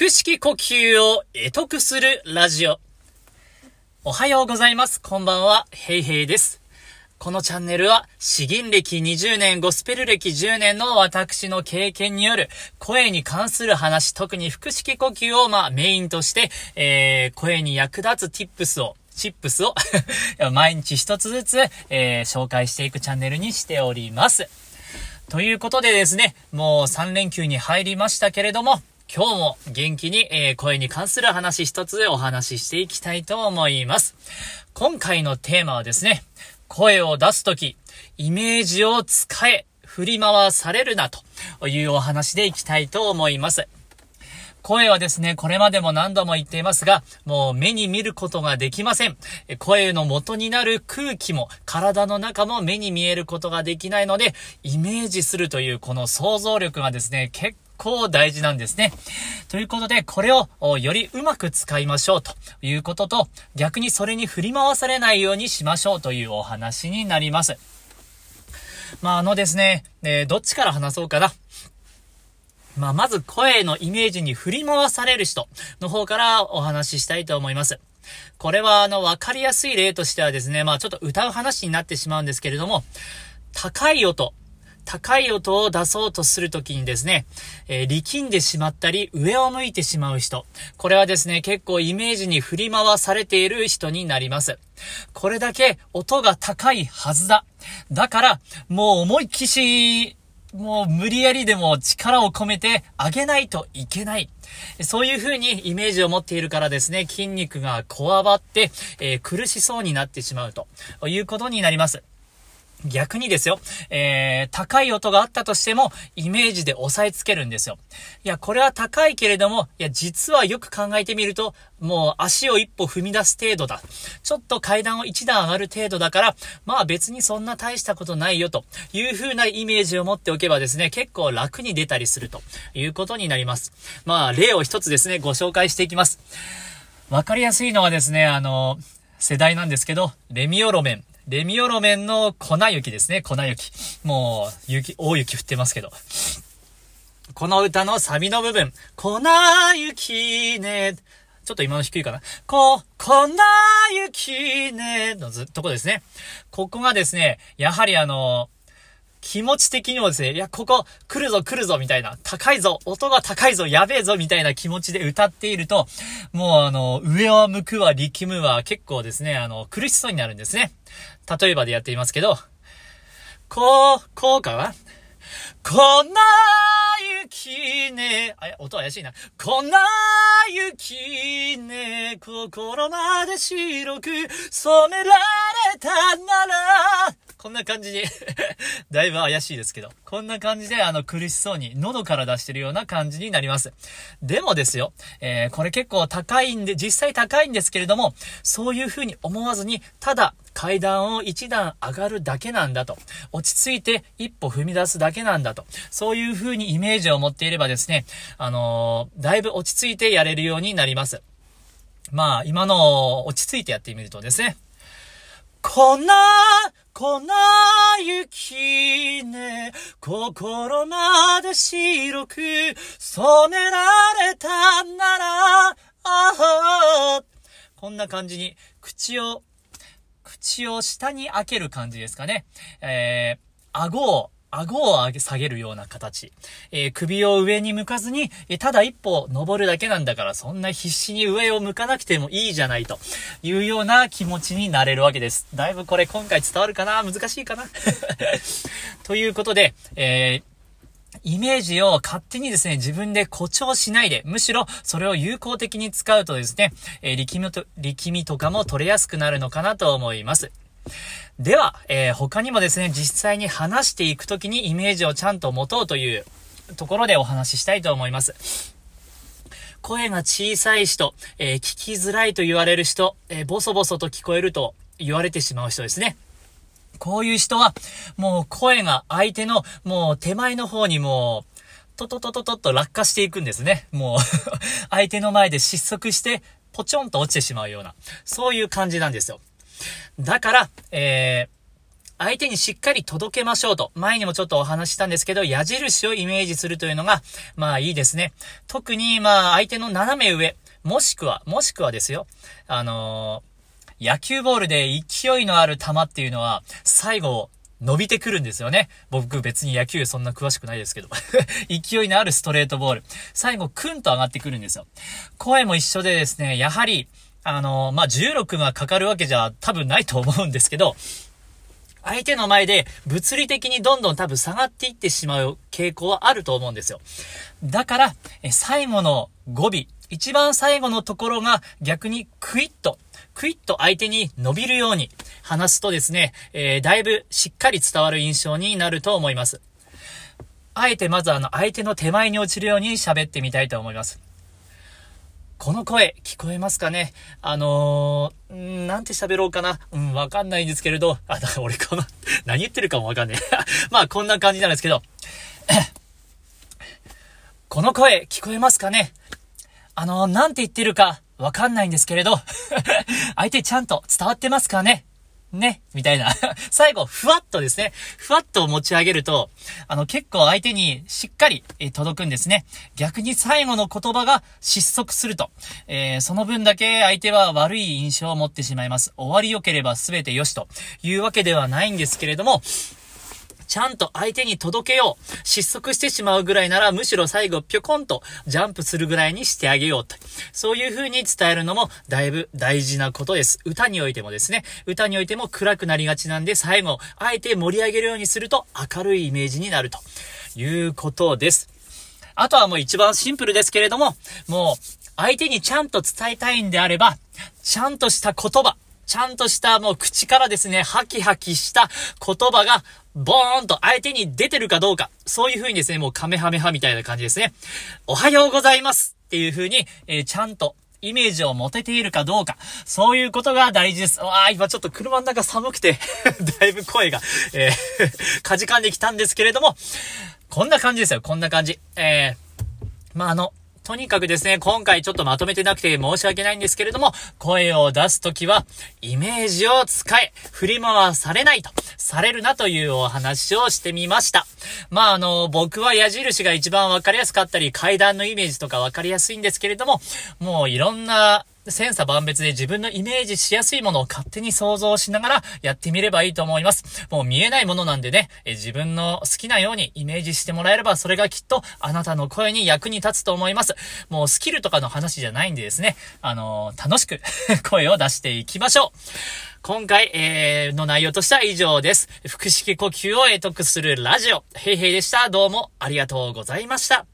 腹式呼吸を得得するラジオ。おはようございます。こんばんは、ヘイヘイです。このチャンネルは、詩吟歴20年、ゴスペル歴10年の私の経験による声に関する話、特に腹式呼吸をまあメインとして、えー、声に役立つ tips をチップスを 毎日一つずつ、えー、紹介していくチャンネルにしております。ということでですね、もう3連休に入りましたけれども、今日も元気に、えー、声に関する話一つお話ししていきたいと思います。今回のテーマはですね、声を出すとき、イメージを使え、振り回されるな、というお話でいきたいと思います。声はですね、これまでも何度も言っていますが、もう目に見ることができません。声の元になる空気も、体の中も目に見えることができないので、イメージするというこの想像力がですね、結構大事なんですね。ということで、これをよりうまく使いましょうということと、逆にそれに振り回されないようにしましょうというお話になります。まあ、あのですね、えー、どっちから話そうかな。まあ、まず声のイメージに振り回される人の方からお話ししたいと思います。これは、あの、わかりやすい例としてはですね、まあ、ちょっと歌う話になってしまうんですけれども、高い音、高い音を出そうとするときにですね、えー、力んでしまったり、上を向いてしまう人。これはですね、結構イメージに振り回されている人になります。これだけ音が高いはずだ。だから、もう思いっきし、もう無理やりでも力を込めて上げないといけない。そういう風にイメージを持っているからですね、筋肉がこわばって、えー、苦しそうになってしまうということになります。逆にですよ、えー、高い音があったとしても、イメージで押さえつけるんですよ。いや、これは高いけれども、いや、実はよく考えてみると、もう足を一歩踏み出す程度だ。ちょっと階段を一段上がる程度だから、まあ別にそんな大したことないよという風なイメージを持っておけばですね、結構楽に出たりするということになります。まあ例を一つですね、ご紹介していきます。わかりやすいのはですね、あの、世代なんですけど、レミオロメン。レミオロメンの粉雪ですね、粉雪。もう、雪、大雪降ってますけど。この歌のサビの部分、粉雪ね。ちょっと今の低いかな。こ、粉雪ね。のず、とこですね。ここがですね、やはりあの、気持ち的にもですね、いや、ここ、来るぞ来るぞみたいな、高いぞ、音が高いぞ、やべえぞみたいな気持ちで歌っていると、もうあの、上を向くわ、力むわ、結構ですね、あの、苦しそうになるんですね。例えばでやってみますけど、こう、こうかなこんな雪ね。あ、音怪しいな。こんな雪ね。心まで白く染められたなら。こんな感じに だいぶ怪しいですけど。こんな感じで、あの、苦しそうに、喉から出してるような感じになります。でもですよ、えー、これ結構高いんで、実際高いんですけれども、そういう風に思わずに、ただ、階段を一段上がるだけなんだと。落ち着いて一歩踏み出すだけなんだと。そういう風にイメージを持っていればですね、あのー、だいぶ落ち着いてやれるようになります。まあ、今の落ち着いてやってみるとですね、こんな、こんな雪ね、心まで白く染められたなら、ああこんな感じに口を、口を下に開ける感じですかね。えー、顎を顎を上げ、下げるような形。えー、首を上に向かずに、えー、ただ一歩登るだけなんだから、そんな必死に上を向かなくてもいいじゃないというような気持ちになれるわけです。だいぶこれ今回伝わるかな？難しいかな？ということで、えーイメージを勝手にですね、自分で誇張しないで、むしろそれを有効的に使うとですね、えー、力みと、力みとかも取れやすくなるのかなと思います。では、えー、他にもですね、実際に話していくときにイメージをちゃんと持とうというところでお話ししたいと思います。声が小さい人、えー、聞きづらいと言われる人、えー、ボソボソと聞こえると言われてしまう人ですね。こういう人は、もう声が相手の、もう手前の方にもう、トトトトトと落下していくんですね。もう 相手の前で失速して、ポチョンと落ちてしまうような、そういう感じなんですよ。だから、えー、相手にしっかり届けましょうと、前にもちょっとお話ししたんですけど、矢印をイメージするというのが、まあいいですね。特に、まあ相手の斜め上、もしくは、もしくはですよ、あのー、野球ボールで勢いのある球っていうのは、最後、伸びてくるんですよね。僕別に野球そんな詳しくないですけど。勢いのあるストレートボール。最後、クンと上がってくるんですよ。声も一緒でですね、やはり、あの、まあ、16がかかるわけじゃ多分ないと思うんですけど、相手の前で物理的にどんどん多分下がっていってしまう傾向はあると思うんですよ。だから、え最後の語尾、一番最後のところが逆にクイッと、クイッと相手に伸びるように話すとですね、えー、だいぶしっかり伝わる印象になると思います。あえてまずあの相手の手前に落ちるように喋ってみたいと思います。この声、聞こえますかね？あのー、んなんて喋ろうかな？うん、わかんないんですけれど、あ、だから俺この 何言ってるかもわかんない まあ、こんな感じなんですけど、この声、聞こえますかね？あのー、なんて言ってるかわかんないんですけれど。相手ちゃんと伝わってますかね？ね、みたいな。最後、ふわっとですね、ふわっと持ち上げると、あの、結構相手にしっかり、え届くんですね。逆に最後の言葉が失速すると、えー、その分だけ相手は悪い印象を持ってしまいます。終わり良ければ全て良しというわけではないんですけれども、ちゃんと相手に届けよう。失速してしまうぐらいなら、むしろ最後ぴょこんとジャンプするぐらいにしてあげようと。そういう風に伝えるのもだいぶ大事なことです。歌においてもですね、歌においても暗くなりがちなんで、最後、あえて盛り上げるようにすると明るいイメージになるということです。あとはもう一番シンプルですけれども、もう相手にちゃんと伝えたいんであれば、ちゃんとした言葉、ちゃんとしたもう口からですね、ハキハキした言葉がボーンと相手に出てるかどうか、そういう風にですね、もうカメハメハみたいな感じですね。おはようございますっていう風に、えー、ちゃんとイメージを持てているかどうか、そういうことが大事です。わあ、今ちょっと車の中寒くて だいぶ声が、えー かじかんできたんですけれども、こんな感じですよ、こんな感じ。えー、まあ、あの、とにかくですね、今回ちょっとまとめてなくて申し訳ないんですけれども、声を出すときは、イメージを使え、振り回されないと、されるなというお話をしてみました。まあ、あの、僕は矢印が一番わかりやすかったり、階段のイメージとかわかりやすいんですけれども、もういろんな千差万別で自分のイメージしやすいものを勝手に想像しながらやってみればいいと思います。もう見えないものなんでね、え自分の好きなようにイメージしてもらえればそれがきっとあなたの声に役に立つと思います。もうスキルとかの話じゃないんでですね、あのー、楽しく 声を出していきましょう。今回、えー、の内容としては以上です。腹式呼吸を得得するラジオ、へいへいでした。どうもありがとうございました。